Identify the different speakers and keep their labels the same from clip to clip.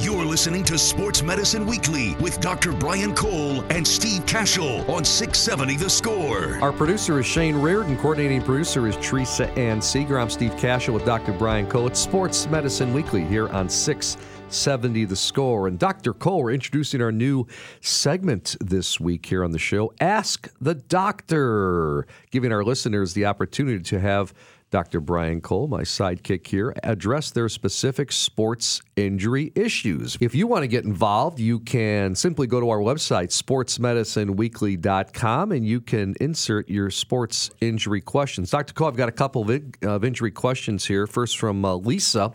Speaker 1: You're listening to Sports Medicine Weekly with Dr. Brian Cole and Steve Kashul on 670 The Score.
Speaker 2: Our producer is Shane Reardon. Coordinating producer is Teresa Ann Seeger. I'm Steve Kashul with Dr. Brian Cole. It's Sports Medicine Weekly here on 670 The Score. And Dr. Cole, we're introducing our new segment this week here on the show Ask the Doctor, giving our listeners the opportunity to have Dr. Brian Cole, my sidekick here, address their specific sports injury issues. If you want to get involved, you can simply go to our website, sportsmedicineweekly.com, and you can insert your sports injury questions. Dr. Cole, I've got a couple of, in, of injury questions here. First from uh, Lisa.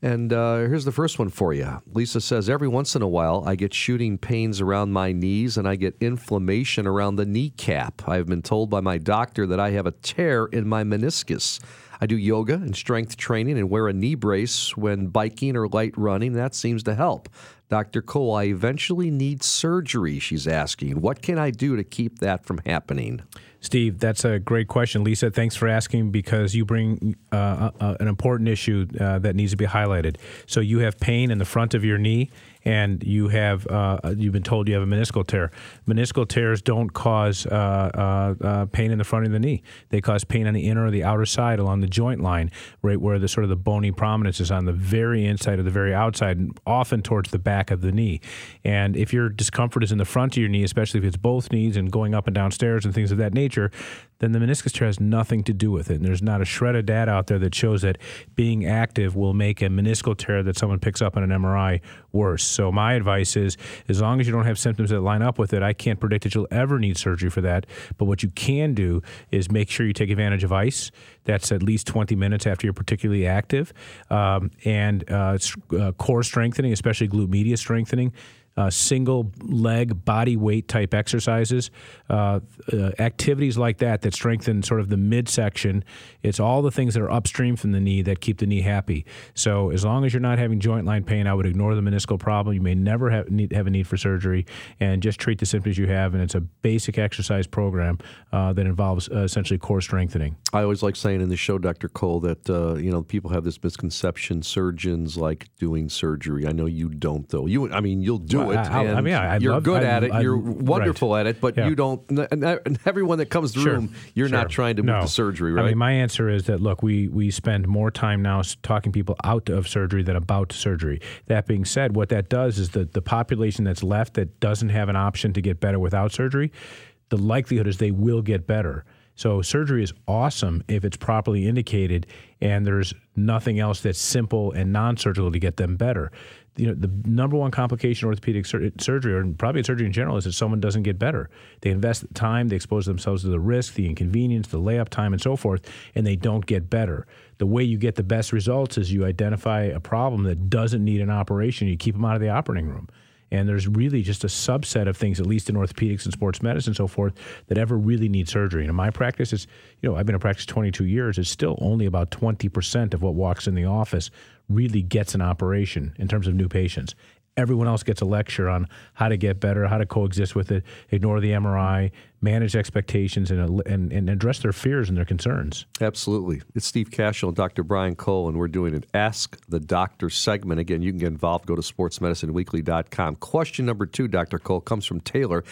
Speaker 2: And uh, here's the first one for you. Lisa says, Every once in a while, I get shooting pains around my knees and I get inflammation around the kneecap. I have been told by my doctor that I have a tear in my meniscus. I do yoga and strength training and wear a knee brace when biking or light running. That seems to help. Dr. Cole, I eventually need surgery, she's asking. What can I do to keep that from happening?
Speaker 3: Steve, that's a great question. Lisa, thanks for asking because you bring uh, uh, an important issue uh, that needs to be highlighted. So you have pain in the front of your knee and you have uh, you've been told you have a meniscal tear. Meniscal tears don't cause uh, uh, uh, pain in the front of the knee. They cause pain on the inner or the outer side along the joint line, right where the sort of the bony prominence is on the very inside or the very outside, and often towards the back of the knee. And if your discomfort is in the front of your knee, especially if it's both knees and going up and down stairs and things of that nature, then the meniscus tear has nothing to do with it. And there's not a shred of data out there that shows that being active will make a meniscal tear that someone picks up on an MRI worse. So my advice is as long as you don't have symptoms that line up with it, I can't predict that you'll ever need surgery for that. But what you can do is make sure you take advantage of ice. That's at least 20 minutes after you're particularly active. Um, and uh, uh, core strengthening, especially glute medius strengthening uh, single leg body weight type exercises, uh, uh, activities like that that strengthen sort of the midsection. It's all the things that are upstream from the knee that keep the knee happy. So as long as you're not having joint line pain, I would ignore the meniscal problem. You may never have, need, have a need for surgery and just treat the symptoms you have. And it's a basic exercise program uh, that involves uh, essentially core strengthening.
Speaker 2: I always like saying in the show, Dr. Cole, that uh, you know people have this misconception surgeons like doing surgery. I know you don't, though. You, I mean, you'll do it.
Speaker 3: I, I mean, I
Speaker 2: you're
Speaker 3: love,
Speaker 2: good
Speaker 3: I,
Speaker 2: at it.
Speaker 3: I,
Speaker 2: you're wonderful
Speaker 3: right.
Speaker 2: at it, but
Speaker 3: yeah.
Speaker 2: you don't. And everyone that comes to the
Speaker 3: sure.
Speaker 2: room, you're
Speaker 3: sure.
Speaker 2: not trying to
Speaker 3: no.
Speaker 2: move to surgery, right?
Speaker 3: I mean, my answer is that look, we we spend more time now talking people out of surgery than about surgery. That being said, what that does is that the population that's left that doesn't have an option to get better without surgery, the likelihood is they will get better. So surgery is awesome if it's properly indicated and there's nothing else that's simple and non-surgical to get them better. You know, the number one complication orthopedic sur- surgery, or probably surgery in general, is that someone doesn't get better. They invest the time, they expose themselves to the risk, the inconvenience, the layup time, and so forth, and they don't get better. The way you get the best results is you identify a problem that doesn't need an operation. You keep them out of the operating room. And there's really just a subset of things, at least in orthopedics and sports medicine and so forth, that ever really need surgery. And in my practice, it's, you know, I've been in practice 22 years. It's still only about 20% of what walks in the office really gets an operation in terms of new patients. Everyone else gets a lecture on how to get better, how to coexist with it, ignore the MRI, manage expectations, and, and, and address their fears and their concerns.
Speaker 2: Absolutely. It's Steve Kashul and Dr. Brian Cole, and we're doing an Ask the Doctor segment. Again, you can get involved. Go to sportsmedicineweekly.com. Question number two, Dr. Cole, comes from Taylor.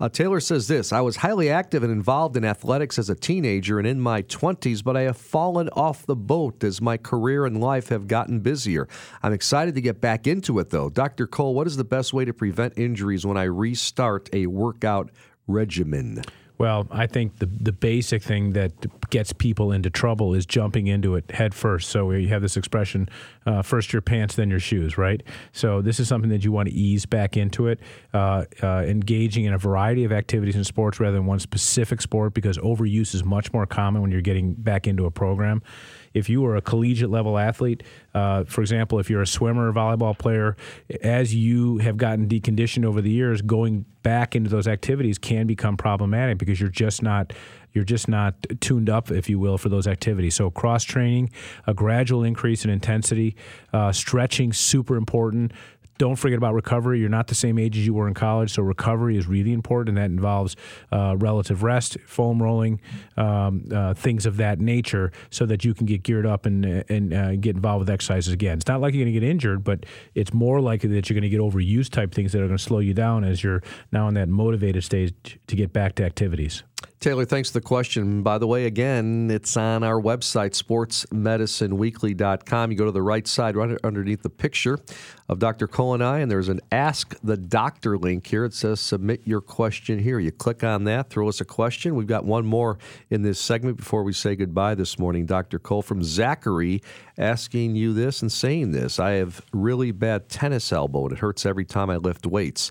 Speaker 2: Uh, Taylor says this I was highly active and involved in athletics as a teenager and in my 20s, but I have fallen off the boat as my career and life have gotten busier. I'm excited to get back into it, though. Dr. Cole, what is the best way to prevent injuries when I restart a workout regimen?
Speaker 3: Well, I think the the basic thing that gets people into trouble is jumping into it head first. So you have this expression, uh, first your pants, then your shoes, right? So this is something that you want to ease back into it, uh, uh, engaging in a variety of activities in sports rather than one specific sport because overuse is much more common when you're getting back into a program. If you are a collegiate level athlete, uh, for example, if you're a swimmer or volleyball player, as you have gotten deconditioned over the years, going back into those activities can become problematic because you're just not you're just not tuned up, if you will, for those activities. So cross training, a gradual increase in intensity, uh, stretching, super important don't forget about recovery. You're not the same age as you were in college, so recovery is really important. And that involves uh, relative rest, foam rolling, um, uh, things of that nature, so that you can get geared up and and uh, get involved with exercises again. It's not like you're going to get injured, but it's more likely that you're going to get overused type things that are going to slow you down as you're now in that motivated stage to get back to activities.
Speaker 2: Taylor, thanks for the question. By the way, again, it's on our website, sportsmedicineweekly.com. You go to the right side, right underneath the picture of Dr. Cole and I, and there's an Ask the Doctor link here. It says submit your question here. You click on that, throw us a question. We've got one more in this segment before we say goodbye this morning. Dr. Cole from Zachary asking you this and saying this I have really bad tennis elbow, and it hurts every time I lift weights.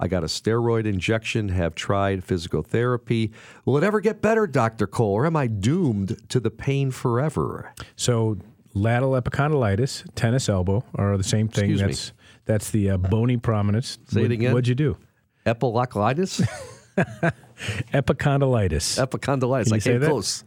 Speaker 2: I got a steroid injection, have tried physical therapy. Will it ever get better, Dr. Cole, or am I doomed to the pain forever?
Speaker 3: So, lateral epicondylitis, tennis elbow are the same thing.
Speaker 2: Excuse
Speaker 3: that's
Speaker 2: me.
Speaker 3: that's the uh, bony prominence.
Speaker 2: Say it
Speaker 3: What-
Speaker 2: again.
Speaker 3: What'd you do?
Speaker 2: Epiloculitis?
Speaker 3: Epicondylitis.
Speaker 2: Epicondylitis.
Speaker 3: Can
Speaker 2: I came
Speaker 3: that?
Speaker 2: close.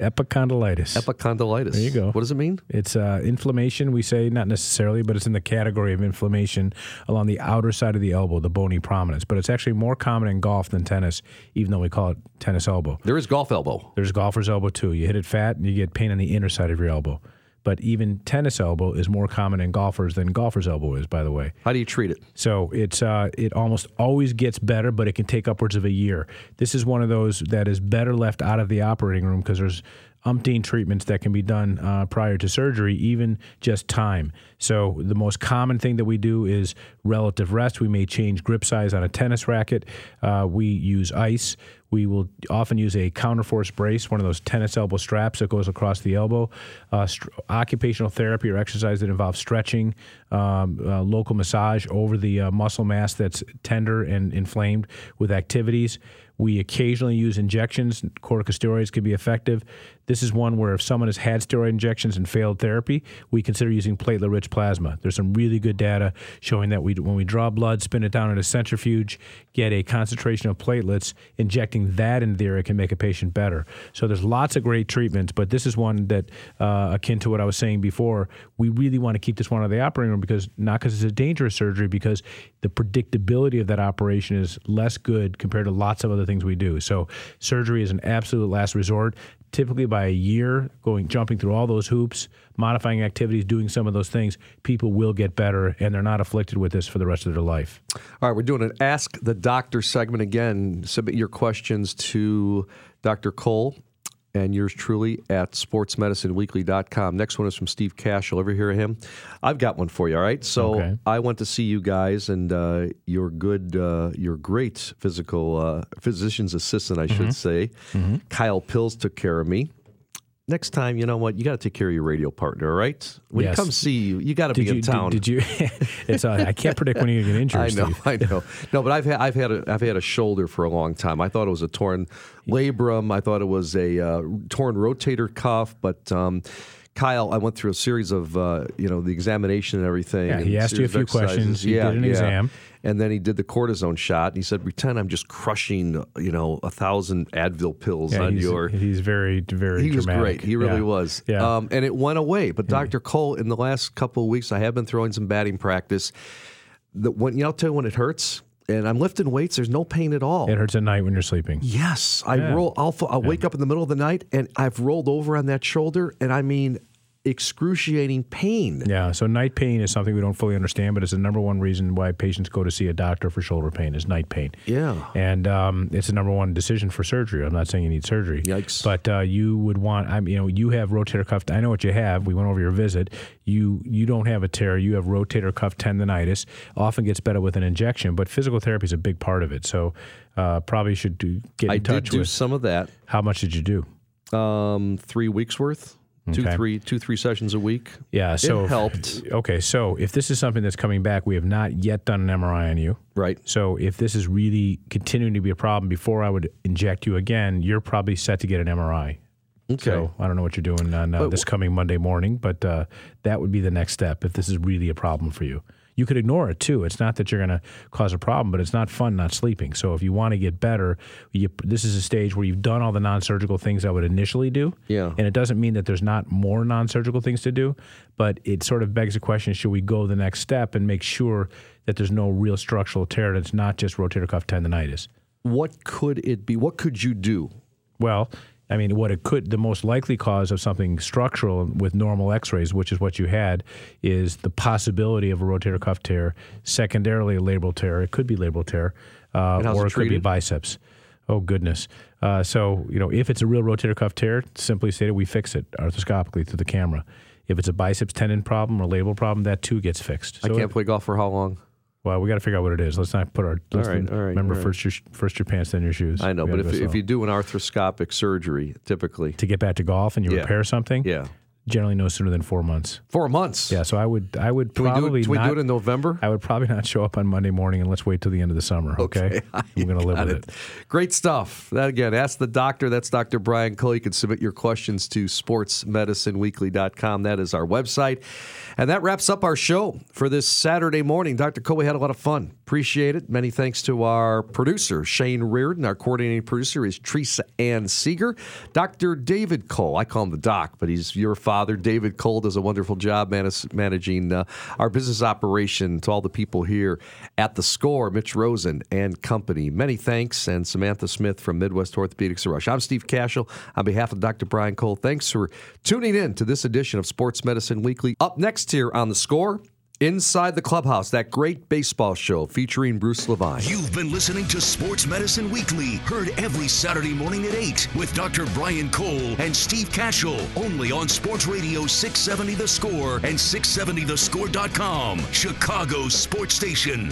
Speaker 3: Epicondylitis.
Speaker 2: Epicondylitis.
Speaker 3: There you go.
Speaker 2: What does it mean?
Speaker 3: It's uh, inflammation, we say, not necessarily, but it's in the category of inflammation along the outer side of the elbow, the bony prominence. But it's actually more common in golf than tennis, even though we call it tennis elbow.
Speaker 2: There is golf elbow.
Speaker 3: There's golfer's elbow too. You hit it fat and you get pain on the inner side of your elbow. But even tennis elbow is more common in golfers than golfer's elbow is, by the way.
Speaker 2: How do you treat it?
Speaker 3: So it's uh, it almost always gets better, but it can take upwards of a year. This is one of those that is better left out of the operating room because there's umpteen treatments that can be done uh, prior to surgery, even just time. So the most common thing that we do is relative rest. We may change grip size on a tennis racket. Uh, we use ice. We will often use a counterforce brace, one of those tennis elbow straps that goes across the elbow. Uh, str- occupational therapy or exercise that involves stretching, um, uh, local massage over the uh, muscle mass that's tender and inflamed with activities. We occasionally use injections. Corticosteroids can be effective. This is one where if someone has had steroid injections and failed therapy, we consider using platelet-rich plasma. There's some really good data showing that we, when we draw blood, spin it down in a centrifuge, get a concentration of platelets, injecting that into the area can make a patient better. So there's lots of great treatments, but this is one that, uh, akin to what I was saying before, we really want to keep this one out of the operating room because not because it's a dangerous surgery, because the predictability of that operation is less good compared to lots of other things we do. So surgery is an absolute last resort. Typically, by a year, going jumping through all those hoops, modifying activities, doing some of those things, people will get better, and they're not afflicted with this for the rest of their life.
Speaker 2: All right, we're doing an Ask the Doctor segment again. Submit your questions to Dr. Cole and yours truly at sportsmedicineweekly.com. Next one is from Steve Cash. You'll Ever hear of him? I've got one for you, all right? So
Speaker 3: Okay.
Speaker 2: I went to see you guys, and uh, your good, uh, your great physical uh, physician's assistant, I should say, Kyle Pills took care of me. Next time, you know what? You got to take care of your radio partner, all right? When
Speaker 3: Yes.
Speaker 2: you come see you, you got to be
Speaker 3: you?
Speaker 2: in town.
Speaker 3: Did, did you? it's. Uh, I can't predict when you're going to get injured.
Speaker 2: I know,
Speaker 3: Steve.
Speaker 2: I know. No, but I've had I've had a I've had a shoulder for a long time. I thought it was a torn labrum. I thought it was a uh, torn rotator cuff. But um, Kyle, I went through a series of uh, you know the examination and everything.
Speaker 3: Yeah,
Speaker 2: and
Speaker 3: he asked you a few questions.
Speaker 2: exercises.
Speaker 3: You
Speaker 2: yeah,
Speaker 3: did an
Speaker 2: yeah.
Speaker 3: exam.
Speaker 2: And then he did the cortisone shot. And he said, "Pretend I'm just crushing you know a thousand Advil pills
Speaker 3: Yeah,
Speaker 2: on
Speaker 3: he's,
Speaker 2: your."
Speaker 3: he's very, very.
Speaker 2: He was
Speaker 3: dramatic.
Speaker 2: great. He really
Speaker 3: Yeah.
Speaker 2: was.
Speaker 3: Yeah.
Speaker 2: Um, and it went away. But Dr. Cole, in the last couple of weeks, I have been throwing some batting practice. The, when, you know, I'll tell you when it hurts, and I'm lifting weights, there's no pain at all.
Speaker 3: it hurts at night when you're sleeping.
Speaker 2: yes. I
Speaker 3: Yeah.
Speaker 2: roll, I'll, I'll wake up in the middle of the night, and I've rolled over on that shoulder, and I mean, excruciating pain.
Speaker 3: Yeah, so night pain is something we don't fully understand, but it's the number one reason why patients go to see a doctor for shoulder pain is night pain.
Speaker 2: Yeah.
Speaker 3: and um, it's the number one decision for surgery. I'm not saying you need surgery.
Speaker 2: Yikes.
Speaker 3: But uh, you would want. I mean, you know, you have rotator cuff. I know what you have. We went over your visit. You you don't have a tear. You have rotator cuff tendonitis. Often gets better with an injection, but physical therapy is a big part of it. So uh, probably should do, get in
Speaker 2: I did
Speaker 3: touch
Speaker 2: do
Speaker 3: with.
Speaker 2: some of that.
Speaker 3: How much did you do?
Speaker 2: Um, three weeks worth, two,
Speaker 3: Okay.
Speaker 2: three, two, three sessions a week.
Speaker 3: Yeah, so
Speaker 2: it helped.
Speaker 3: Okay, so if this is something that's coming back, we have not yet done an MRI on you.
Speaker 2: Right.
Speaker 3: So if this is really continuing to be a problem before I would inject you again, you're probably set to get an MRI
Speaker 2: Okay.
Speaker 3: So I don't know what you're doing on uh, this coming Monday morning, but uh, that would be the next step if this is really a problem for you. You could ignore it too. It's not that you're going to cause a problem, but it's not fun not sleeping. So if you want to get better, you, this is a stage where you've done all the non-surgical things I would initially do.
Speaker 2: Yeah.
Speaker 3: And it doesn't mean that there's not more non-surgical things to do, but it sort of begs the question: Should we go the next step and make sure that there's no real structural tear? That's not just rotator cuff tendonitis.
Speaker 2: What could it be? What could you do?
Speaker 3: Well, I mean, what it could, the most likely cause of something structural with normal x rays, which is what you had, is the possibility of a rotator cuff tear, secondarily a labral tear. It could be labral tear, uh, or
Speaker 2: it
Speaker 3: it could be biceps. Oh, goodness. Uh, so, you know, if it's a real rotator cuff tear, simply stated, we fix it arthroscopically through the camera. If it's a biceps tendon problem or labral problem, that too gets fixed.
Speaker 2: I can't play golf for how long?
Speaker 3: Well, we got to figure out what it is. Let's not put our. Let's
Speaker 2: right, all right,
Speaker 3: remember,
Speaker 2: all right.
Speaker 3: first your first your pants, then your shoes.
Speaker 2: I know,
Speaker 3: We
Speaker 2: but if, if you do an arthroscopic surgery, typically,
Speaker 3: to get back to golf and you
Speaker 2: Yeah.
Speaker 3: repair something,
Speaker 2: yeah,
Speaker 3: generally no sooner than four months.
Speaker 2: four months.
Speaker 3: Yeah, so I would I would
Speaker 2: Can we do
Speaker 3: probably
Speaker 2: it? Can we do it in November?
Speaker 3: I would probably not show up on Monday morning and let's wait till the end of the summer. Okay, I'm going to live with
Speaker 2: it.
Speaker 3: it.
Speaker 2: Great stuff. That again, ask the doctor. That's Dr. Brian Cole. You can submit your questions to sportsmedicineweekly.com. That is our website. And that wraps up our show for this Saturday morning. Dr. Cole, we had a lot of fun. Appreciate it. Many thanks to our producer, Shane Reardon. Our coordinating producer is Teresa Ann Seeger. Dr. David Cole, I call him the doc, but he's your father. David Cole does a wonderful job manis- managing uh, our business operation to all the people here at the score, Mitch Rosen and company. Many thanks, and Samantha Smith from Midwest Orthopedics Rush. I'm Steve Kashul on behalf of Dr. Brian Cole. Thanks for tuning in to this edition of Sports Medicine Weekly. Up next here on the score. Inside the Clubhouse, that great baseball show featuring Bruce Levine.
Speaker 1: You've been listening to Sports Medicine Weekly, heard every Saturday morning at 8 with Dr. Brian Cole and Steve Kashul, only on Sports Radio 670 The Score and 670thescore.com, Chicago sports station.